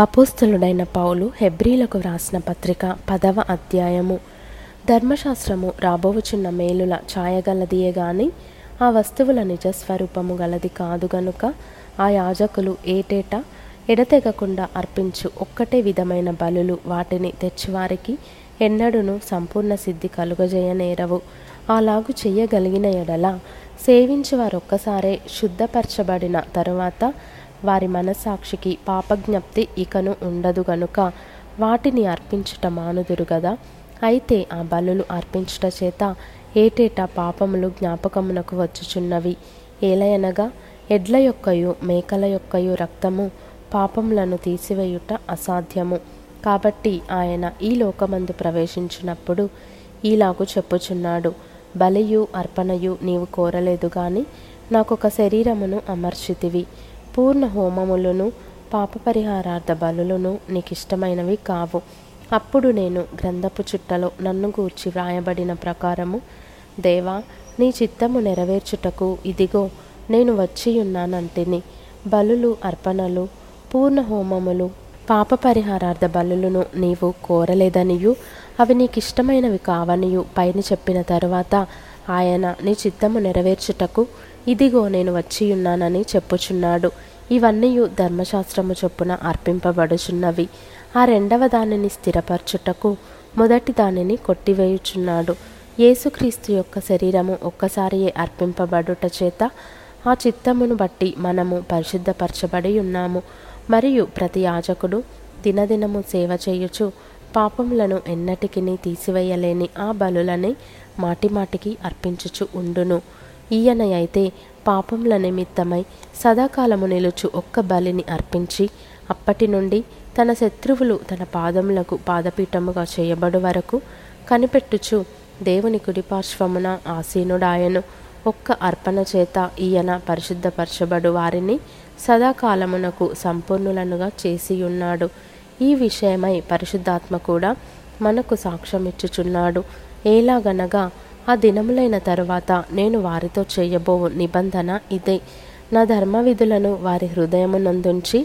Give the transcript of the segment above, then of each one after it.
అపోస్తలుడైన పౌలు హెబ్రీలకు వ్రాసిన పత్రిక పదవ అధ్యాయము. ధర్మశాస్త్రము రాబోవుచున్న మేలుల ఛాయగలదియే గాని ఆ వస్తువుల నిజస్వరూపము గలది కాదు గనుక ఆ యాజకులు ఏటేటా ఎడతెగకుండా అర్పించు ఒక్కటే విధమైన బలులు వాటిని తెచ్చివారికి ఎన్నడూను సంపూర్ణ సిద్ధి కలుగజేయనేరవు. అలాగు చెయ్యగలిగిన ఎడల సేవించి వారొక్కసారే శుద్ధపరచబడిన తరువాత వారి మనసాక్షికి పాపజ్ఞప్తి ఇకను ఉండదు గనుక వాటిని అర్పించుట మానుదురు గదా. అయితే ఆ బలులు అర్పించుట చేత ఏటేటా పాపములు జ్ఞాపకమునకు వచ్చుచున్నవి? ఏలయనగా ఎడ్ల యొక్కయు మేకల యొక్కయు రక్తము పాపములను తీసివేయుట అసాధ్యము. కాబట్టి ఆయన ఈ లోకమందు ప్రవేశించినప్పుడు ఈలాగు చెప్పుచున్నాడు బలియు అర్పణయు నీవు కోరలేదు గాని నాకొక శరీరమును అమర్చితివి. పూర్ణ హోమములను పాపపరిహారార్థ బలులను నీకు ఇష్టమైనవి కావు. అప్పుడు నేను గ్రంథపు చుట్టలో నన్ను గూర్చి వ్రాయబడిన ప్రకారము దేవా నీ చిత్తము నెరవేర్చుటకు ఇదిగో నేను వచ్చియున్నానంటిని. బలులు అర్పణలు పూర్ణ హోమములు పాప పరిహారార్థ బలులను నీవు కోరలేదనియు అవి నీకిష్టమైనవి కావనియు పైన చెప్పిన తరువాత ఆయన నీ చిత్తము నెరవేర్చుటకు ఇదిగో నేను వచ్చియున్నానని చెప్పుచున్నాడు. ఇవన్నీ ధర్మశాస్త్రము చొప్పున అర్పింపబడుచున్నవి. ఆ రెండవ దానిని స్థిరపరచుటకు మొదటి దానిని కొట్టివేయుచున్నాడు. యేసుక్రీస్తు యొక్క శరీరము ఒక్కసారియే అర్పింపబడుట చేత ఆ చిత్తమును బట్టి మనము పరిశుద్ధపరచబడి ఉన్నాము. మరియు ప్రతి యాజకుడు దినదినము సేవ చేయుచు పాపములను ఎన్నటికిని తీసివేయలేని ఆ బలులని మాటిమాటికి అర్పించుచు ఉండును. ఈయన అయితే పాపముల నిమిత్తమై సదాకాలము నిలుచు ఒక్క బలిని అర్పించి అప్పటి నుండి తన శత్రువులు తన పాదములకు పాదపీఠముగా చేయబడు వరకు కనిపెట్టుచు దేవుని కుడిపార్శ్వమున ఆసీనుడాయను. ఒక్క అర్పణ చేత ఈయన పరిశుద్ధపరచబడు వారిని సదాకాలమునకు సంపూర్ణులనుగా చేసియున్నాడు. ఈ విషయమై పరిశుద్ధాత్మ కూడా మనకు సాక్ష్యం ఇచ్చుచున్నాడు. ఎలాగనగా ఆ దినములైన తరువాత నేను వారితో చేయబోవు నిబంధన ఇదే. నా ధర్మ విధులను వారి హృదయమునందుంచి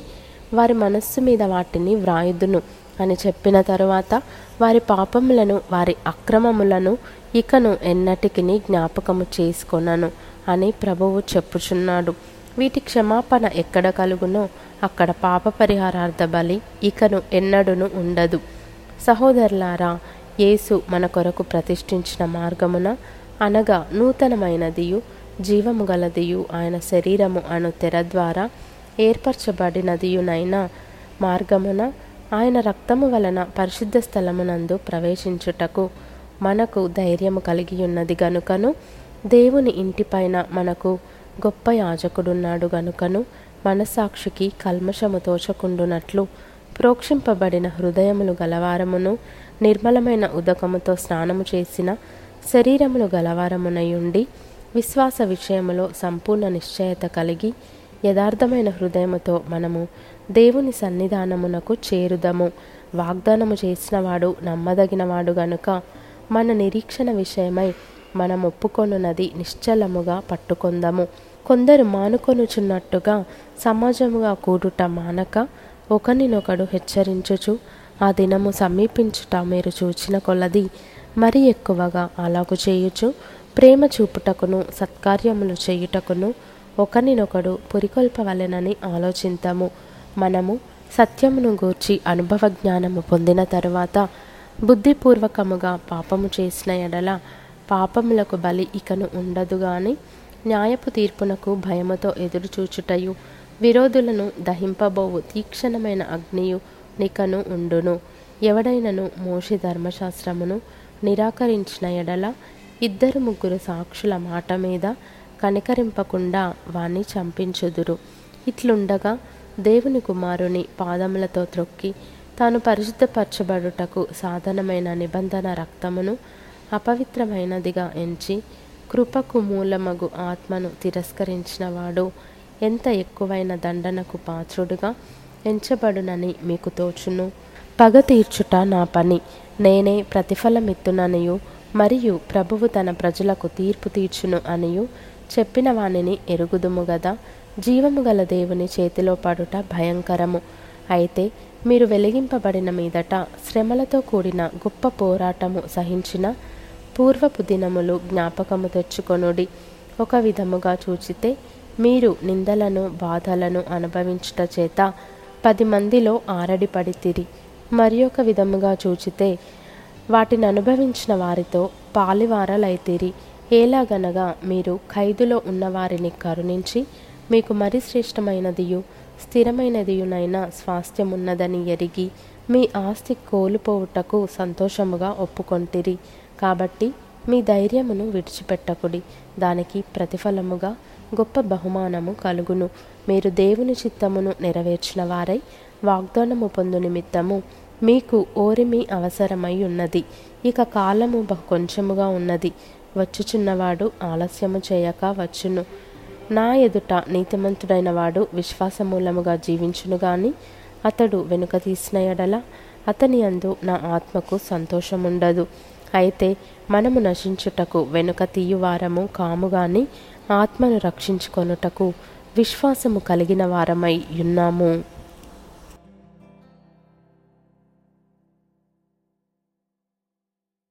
వారి మనస్సు మీద వాటిని వ్రాయుదును అని చెప్పిన తరువాత వారి పాపములను వారి అక్రమములను ఇకను ఎన్నటికి జ్ఞాపకము చేసుకొనను అని ప్రభువు చెప్పుచున్నాడు. వీటి క్షమాపణ ఎక్కడ కలుగునో అక్కడ పాప పరిహారార్థ బలి ఇకను ఎన్నడును ఉండదు. సహోదరులారా యేసు మన కొరకు ప్రతిష్ఠించిన మార్గమున అనగా నూతనమైనదియు జీవము గలదియు ఆయన శరీరము అను తెర ద్వారా ఏర్పరచబడినదియునైన మార్గమున ఆయన రక్తము వలన పరిశుద్ధ స్థలమునందు ప్రవేశించుటకు మనకు ధైర్యము కలిగి ఉన్నది గనుకను దేవుని ఇంటిపైన మనకు గొప్ప యాజకుడున్నాడు గనుకను మనసాక్షికి కల్మషము తోచకుండునట్లు ప్రోక్షింపబడిన హృదయములు గలవారమును నిర్మలమైన ఉదకముతో స్నానము చేసిన శరీరములు గలవారమునయుండి విశ్వాస విషయములో సంపూర్ణ నిశ్చయత కలిగి యథార్థమైన హృదయముతో మనము దేవుని సన్నిధానమునకు చేరుదము. వాగ్దానము చేసినవాడు నమ్మదగినవాడు గనుక మన నిరీక్షణ విషయమై మనం ఒప్పుకొనున్నది నిశ్చలముగా పట్టుకొందము. కొందరు మానుకొనుచున్నట్టుగా సమాజముగా కూడుట మానక ఒకరినొకడు హెచ్చరించుచు ఆ దినము సమీపించుట మీరు చూచిన కొలది మరి ఎక్కువగా అలాగు చేయుచు ప్రేమ చూపుటకును సత్కార్యములు చేయుటకును ఒకరినొకడు పురికొల్పవలెనని ఆలోచింతము. మనము సత్యమును గూర్చి అనుభవ జ్ఞానము పొందిన తరువాత బుద్ధిపూర్వకముగా పాపము చేసిన ఎడల పాపములకు బలి ఇకను ఉండదు కానీ న్యాయపు తీర్పునకు భయముతో ఎదురుచూచుటయు. విరోధులను దహింపబోవు తీక్షణమైన అగ్నియు నికను ఉండును. ఎవడైనను మోషి ధర్మశాస్త్రమును నిరాకరించిన ఎడల ఇద్దరు ముగ్గురు సాక్షుల మాట మీద కనికరింపకుండా వాణ్ణి చంపించుదురు. ఇట్లుండగా దేవుని కుమారుని పాదములతో త్రొక్కి తాను పరిశుద్ధపరచబడుటకు సాధనమైన నిబంధన రక్తమును అపవిత్రమైనదిగా ఎంచి కృపకు మూలమగు ఆత్మను తిరస్కరించినవాడు ఎంత ఎక్కువైన దండనకు పాత్రుడుగా ఎంచబడునని మీకు తోచును. పగ తీర్చుట నా పని. నేనే ప్రతిఫలమిత్తుననియు మరియు ప్రభువు తన ప్రజలకు తీర్పు తీర్చును అనియు. చెప్పిన వానిని ఎరుగుదుము గదా. జీవము గల దేవుని చేతిలో పడుట భయంకరము. అయితే మీరు వెలిగింపబడిన మీదట శ్రమలతో కూడిన గొప్ప పోరాటము సహించిన పూర్వపు దినములు జ్ఞాపకము తెచ్చుకొనుడి. ఒక విధముగా చూచితే మీరు నిందలను బాధలను అనుభవించుట చేత పది మందిలో ఆరడిపడితిరి. మరి ఒక విధముగా చూచితే వాటిని అనుభవించిన వారితో పాలివారలైతిరి. ఏలాగనగా మీరు ఖైదులో ఉన్నవారిని కరుణించి మీకు మరి శ్రేష్టమైనదియు స్థిరమైనదియునైనా స్వాస్థ్యమున్నదని ఎరిగి మీ ఆస్తి కోల్పోవుటకు సంతోషముగా ఒప్పుకొంటిరి. కాబట్టి మీ ధైర్యమును విడిచిపెట్టకుడి. దానికి ప్రతిఫలముగా గొప్ప బహుమానము కలుగును. మీరు దేవుని చిత్తమును నెరవేర్చిన వారై వాగ్దానము పొందు నిమిత్తము మీకు ఓరిమి అవసరమై ఉన్నది. ఇక కాలము బహు కొంచెముగా ఉన్నది. వచ్చుచున్నవాడు ఆలస్యము చేయక వచ్చును. నా ఎదుట నీతిమంతుడైన వాడు విశ్వాసమూలముగా జీవించును గాని అతడు వెనుక తీసిన ఎడల అతని అందు నా ఆత్మకు సంతోషముండదు. అయితే మనము నశించుటకు వెనుక తీయువారము కాముగాని ఆత్మను రక్షించుకొనుటకు విశ్వాసము కలిగిన వారమై ఉన్నాము.